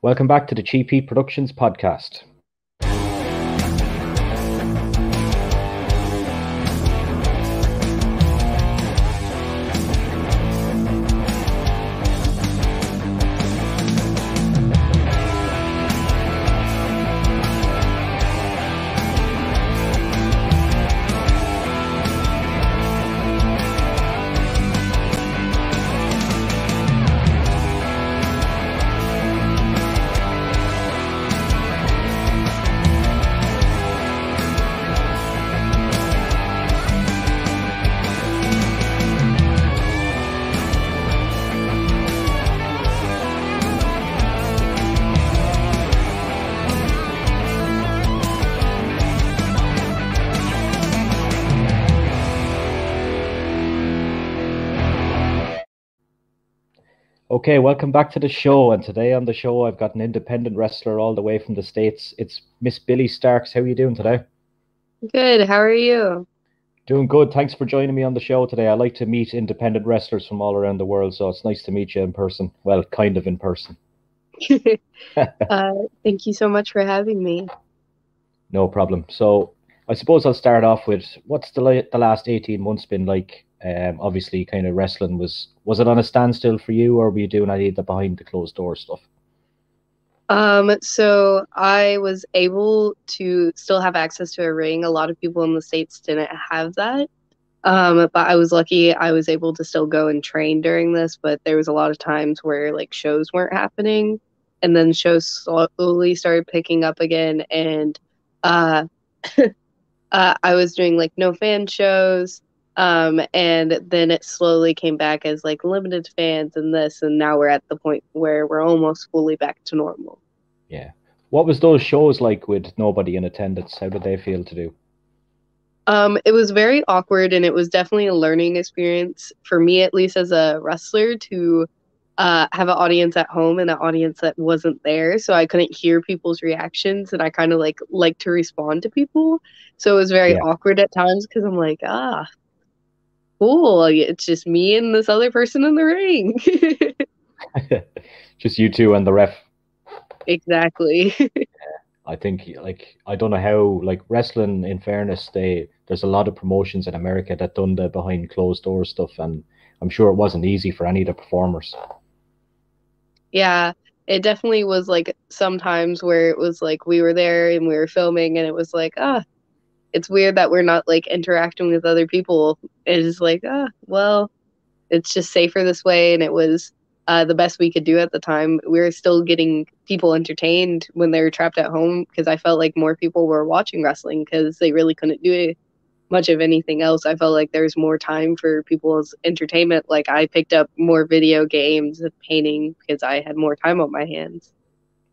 Welcome back to the Cheap Heat Productions podcast. Okay, welcome back to the show. And today on the show, I've got an independent wrestler all the way from the States. It's Miss Billie Starkz. How are you doing today? Good. How are you? Doing good. Thanks for joining me on the show today. I like to meet independent wrestlers from all around the world, so it's nice to meet you in person. Well, kind of in person. uh, thank you so much for having me. No problem. So, I suppose I'll start off with what's the, the last 18 months been like um, obviously, kind of wrestling was was it on a standstill for you, or were you doing any of the behind the closed door stuff? Um, so I was able to still have access to a ring. A lot of people in the states didn't have that. Um, but I was lucky I was able to still go and train during this, but there was a lot of times where like shows weren't happening and then shows slowly started picking up again and uh, uh I was doing like no fan shows um, and then it slowly came back as like limited fans and this, and now we're at the point where we're almost fully back to normal. Yeah. What was those shows like with nobody in attendance? How did they feel to do? Um, it was very awkward, and it was definitely a learning experience for me, at least as a wrestler, to uh, have an audience at home and an audience that wasn't there, so I couldn't hear people's reactions, and I kind of like like to respond to people. So it was very yeah. awkward at times because I'm like, ah, cool. It's just me and this other person in the ring. just you two and the ref. Exactly. yeah, I think like I don't know how like wrestling. In fairness, they there's a lot of promotions in America that done the behind closed door stuff, and I'm sure it wasn't easy for any of the performers. Yeah, it definitely was like sometimes where it was like we were there and we were filming, and it was like ah it's weird that we're not like interacting with other people. It is like, ah, well, it's just safer this way, and it was uh, the best we could do at the time. We were still getting people entertained when they were trapped at home because I felt like more people were watching wrestling because they really couldn't do much of anything else. I felt like there's more time for people's entertainment. Like I picked up more video games and painting because I had more time on my hands.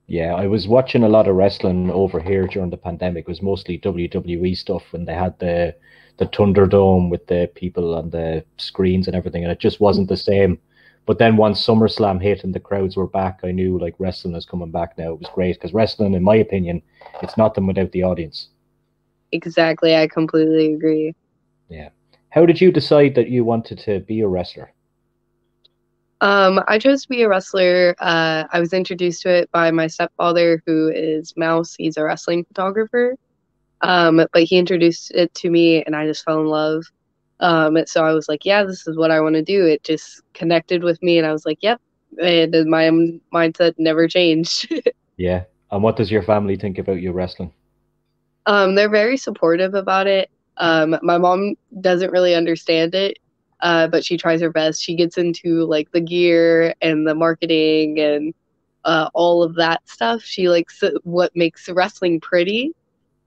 Yeah, I was watching a lot of wrestling over here during the pandemic. It was mostly WWE stuff when they had the the Thunderdome with the people on the screens and everything, and it just wasn't the same. But then once SummerSlam hit and the crowds were back, I knew like wrestling is coming back now. It was great because wrestling, in my opinion, it's nothing without the audience. Exactly, I completely agree. Yeah. How did you decide that you wanted to be a wrestler? Um, I chose to be a wrestler. Uh, I was introduced to it by my stepfather, who is Mouse. He's a wrestling photographer. Um, but he introduced it to me, and I just fell in love. Um, so I was like, yeah, this is what I want to do. It just connected with me, and I was like, yep. And my mindset never changed. yeah. And what does your family think about you wrestling? Um, they're very supportive about it. Um, my mom doesn't really understand it uh, but she tries her best. She gets into like the gear and the marketing and uh, all of that stuff. She likes what makes wrestling pretty,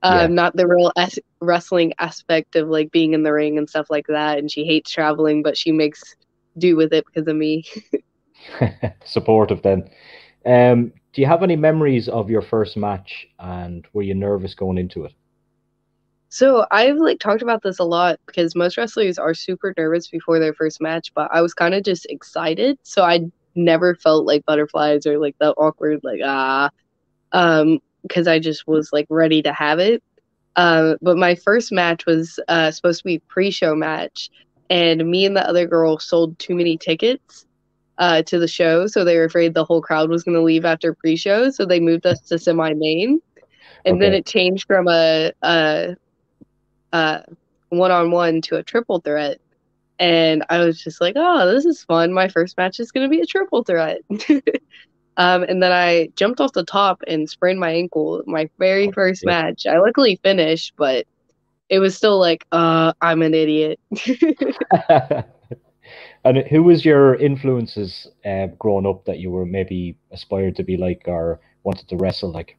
um, yeah. not the real as- wrestling aspect of like being in the ring and stuff like that. And she hates traveling, but she makes do with it because of me. Supportive then. Um, do you have any memories of your first match and were you nervous going into it? So I've like talked about this a lot because most wrestlers are super nervous before their first match, but I was kind of just excited. So I never felt like butterflies or like that awkward like ah um because I just was like ready to have it. Uh, but my first match was uh, supposed to be pre-show match, and me and the other girl sold too many tickets. uh, to the show, so they were afraid the whole crowd was going to leave after pre-show, so they moved us to semi-main, and okay. then it changed from a, a, a one-on-one to a triple threat, and I was just like, oh, this is fun. My first match is going to be a triple threat. um, and then I jumped off the top and sprained my ankle. My very first yeah. match. I luckily finished, but it was still like, uh, I'm an idiot. and who was your influences uh, growing up that you were maybe aspired to be like or wanted to wrestle like?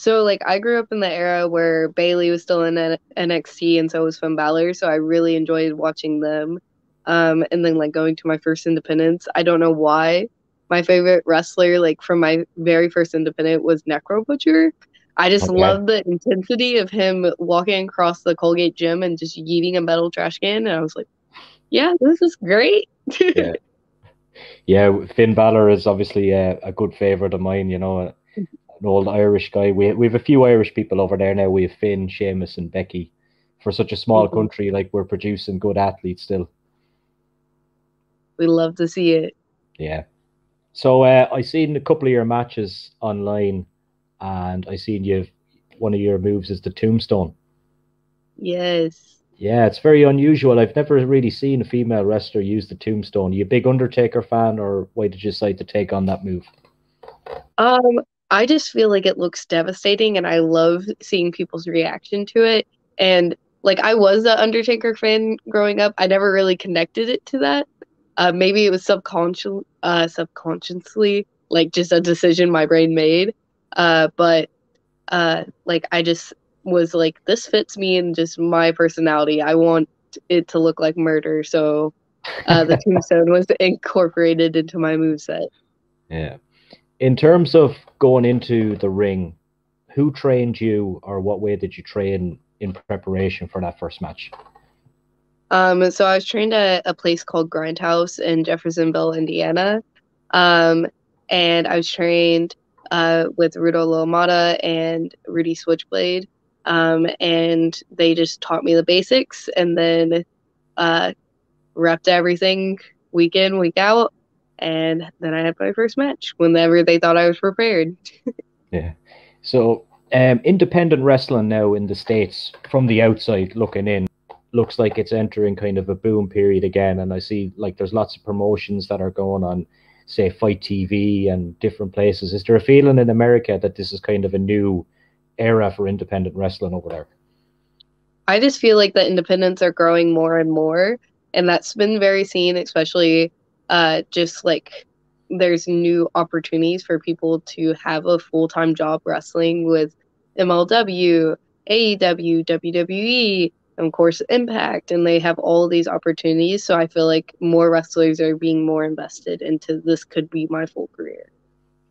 So like I grew up in the era where Bayley was still in NXT and so was Finn Balor, so I really enjoyed watching them. Um, and then like going to my first independence, I don't know why. My favorite wrestler, like from my very first independent, was Necro Butcher. I just okay. love the intensity of him walking across the Colgate gym and just yeeting a metal trash can. And I was like, yeah, this is great. yeah. yeah, Finn Balor is obviously a, a good favorite of mine. You know, an old Irish guy. We we have a few Irish people over there now. We have Finn, Sheamus, and Becky. For such a small mm-hmm. country, like we're producing good athletes still. We love to see it. Yeah. So uh, I seen a couple of your matches online, and I seen you. One of your moves is the tombstone. Yes. Yeah, it's very unusual. I've never really seen a female wrestler use the tombstone. Are you a big Undertaker fan, or why did you decide to take on that move? Um, I just feel like it looks devastating and I love seeing people's reaction to it. And like I was an Undertaker fan growing up. I never really connected it to that. Uh, maybe it was subconscious, uh, subconsciously, like just a decision my brain made. Uh, but uh, like I just was like, this fits me and just my personality. I want it to look like murder, so uh, the tombstone was incorporated into my move set. Yeah in terms of going into the ring, who trained you, or what way did you train in preparation for that first match? Um, so I was trained at a place called Grindhouse in Jeffersonville, Indiana, um, and I was trained uh, with Rudo LaMotta and Rudy Switchblade, um, and they just taught me the basics, and then uh, repped everything week in, week out, and then I had my first match whenever they thought I was prepared. yeah. So, um, independent wrestling now in the states, from the outside looking in, looks like it's entering kind of a boom period again. And I see like there's lots of promotions that are going on, say FITE TV and different places. Is there a feeling in America that this is kind of a new era for independent wrestling over there? I just feel like the independents are growing more and more, and that's been very seen, especially uh, just like there's new opportunities for people to have a full time job wrestling with MLW, AEW, WWE, and of course Impact, and they have all these opportunities. So I feel like more wrestlers are being more invested into this. Could be my full career.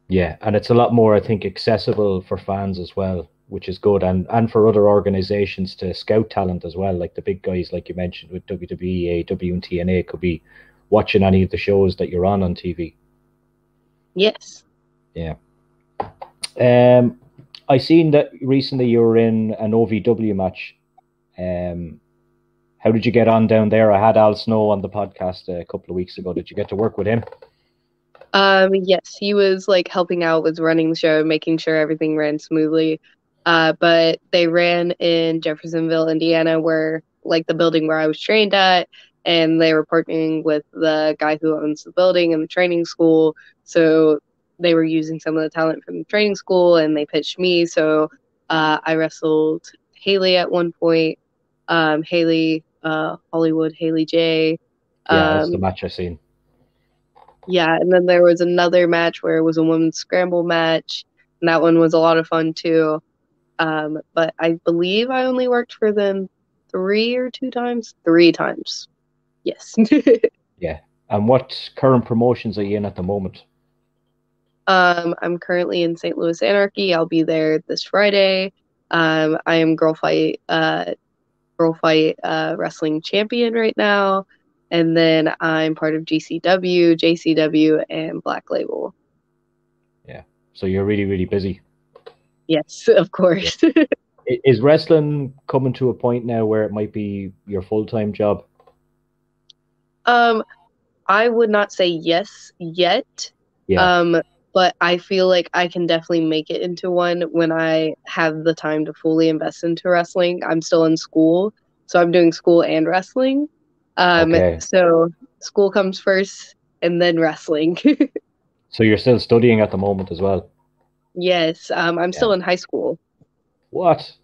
Yeah, and it's a lot more, I think, accessible for fans as well, which is good, and and for other organizations to scout talent as well, like the big guys, like you mentioned with WWE, AEW, and TNA, could be watching any of the shows that you're on on TV? Yes. Yeah. Um, I seen that recently you were in an OVW match. Um, how did you get on down there? I had Al Snow on the podcast a couple of weeks ago. Did you get to work with him? Um, yes, he was like helping out with running the show, making sure everything ran smoothly. Uh, but they ran in Jeffersonville, Indiana, where like the building where I was trained at, and they were partnering with the guy who owns the building and the training school. So they were using some of the talent from the training school, and they pitched me. So uh, I wrestled Haley at one point. Um, Haley uh, Hollywood, Haley J. Um, yeah, that's the match I seen. Yeah, and then there was another match where it was a women's scramble match, and that one was a lot of fun too. Um, but I believe I only worked for them three or two times, three times. Yes. yeah. And what current promotions are you in at the moment? Um, I'm currently in St. Louis Anarchy. I'll be there this Friday. Um, I am Girl Fight, uh, Girl Fight uh, Wrestling Champion right now, and then I'm part of GCW, JCW, and Black Label. Yeah. So you're really, really busy. Yes, of course. Is wrestling coming to a point now where it might be your full time job? Um, I would not say yes yet. Yeah. Um, but I feel like I can definitely make it into one when I have the time to fully invest into wrestling. I'm still in school, so I'm doing school and wrestling. Um, Okay. so school comes first and then wrestling. So you're still studying at the moment as well. yes, um, I'm still in high school. What?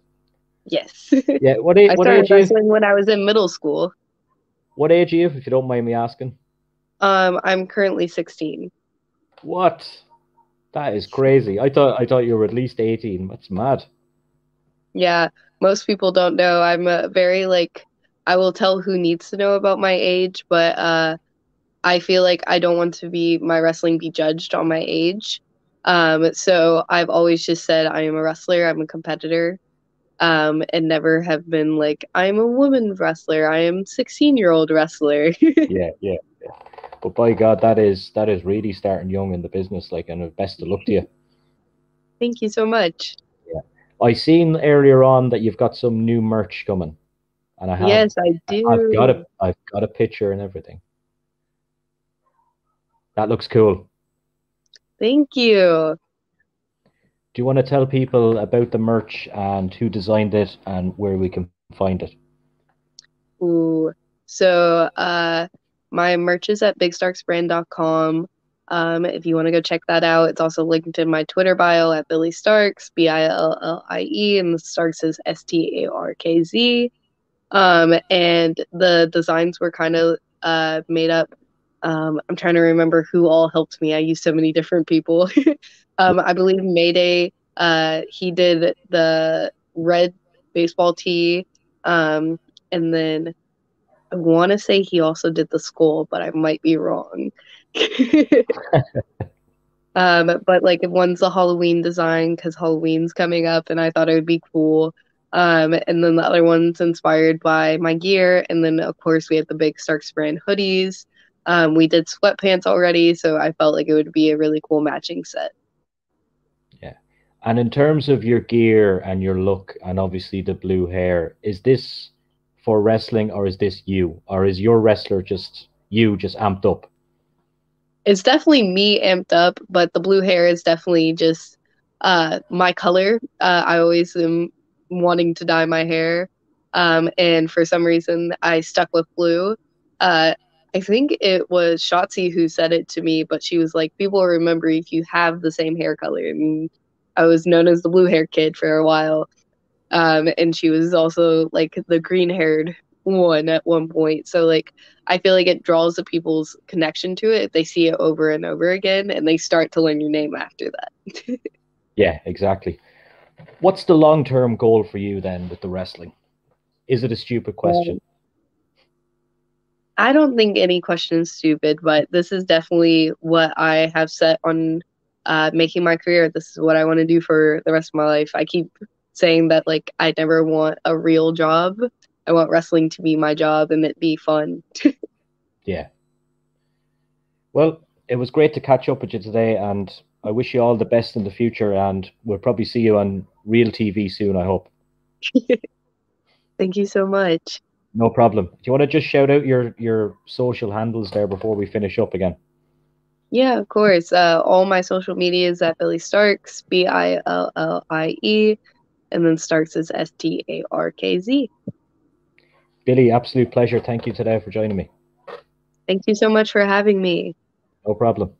Yes. Yeah. What age? I What started age are you? wrestling when I was in middle school. What age are you? If you don't mind me asking. Um, I'm currently 16. What? That is crazy. I thought I thought you were at least 18. That's mad. Yeah, most people don't know. I'm a very like I will tell who needs to know about my age, but uh I feel like I don't want to be my wrestling be judged on my age. Um so I've always just said I am a wrestler, I'm a competitor. Um and never have been like I'm a woman wrestler, I am 16-year-old wrestler. Yeah, yeah, yeah. But by God, that is that is really starting young in the business. Like, and best of luck to you. Thank you so much. Yeah, I seen earlier on that you've got some new merch coming, and I have. Yes, I do. I've got a I've got a picture and everything. That looks cool. Thank you. Do you want to tell people about the merch and who designed it and where we can find it? Ooh. So uh my merch is at bigstarkzbrand.com. Um, if you want to go check that out, it's also linked in my Twitter bio at Billie Starkz, B I L L I E, and Starkz is S T A R K Z. Um, and the designs were kind of uh, made up. Um, I'm trying to remember who all helped me. I used so many different people. um, I believe Mayday, uh, he did the red baseball tee. Um, and then I want to say he also did the skull, but I might be wrong. um, but like one's a Halloween design because Halloween's coming up, and I thought it would be cool. Um, and then the other one's inspired by my gear, and then of course we have the big Starkz brand hoodies. Um, we did sweatpants already, so I felt like it would be a really cool matching set. Yeah. And in terms of your gear and your look, and obviously the blue hair, is this for wrestling or is this you? Or is your wrestler just you, just amped up? It's definitely me amped up, but the blue hair is definitely just uh, my color. Uh, I always am wanting to dye my hair, um, and for some reason I stuck with blue. Uh, I think it was Shotzi who said it to me, but she was like, "People will remember if you have the same hair color." And I was known as the blue hair kid for a while, um, and she was also like the green haired one at one point. So like I feel like it draws the people's connection to it they see it over and over again, and they start to learn your name after that. Yeah, exactly. What's the long term goal for you then with the wrestling? Is it a stupid question? I don't think any question is stupid, but this is definitely what I have set on uh, making my career. This is what I want to do for the rest of my life. I keep saying that like I never want a real job. I want wrestling to be my job and it be fun. Yeah. Well, it was great to catch up with you today, and I wish you all the best in the future. And we'll probably see you on real TV soon, I hope. Thank you so much. No problem. Do you want to just shout out your your social handles there before we finish up again? Yeah, of course. Uh, all my social media is at Billie Starkz, B I L L I E, and then Starkz is S T A R K Z. Billie, absolute pleasure. Thank you today for joining me. Thank you so much for having me. No problem.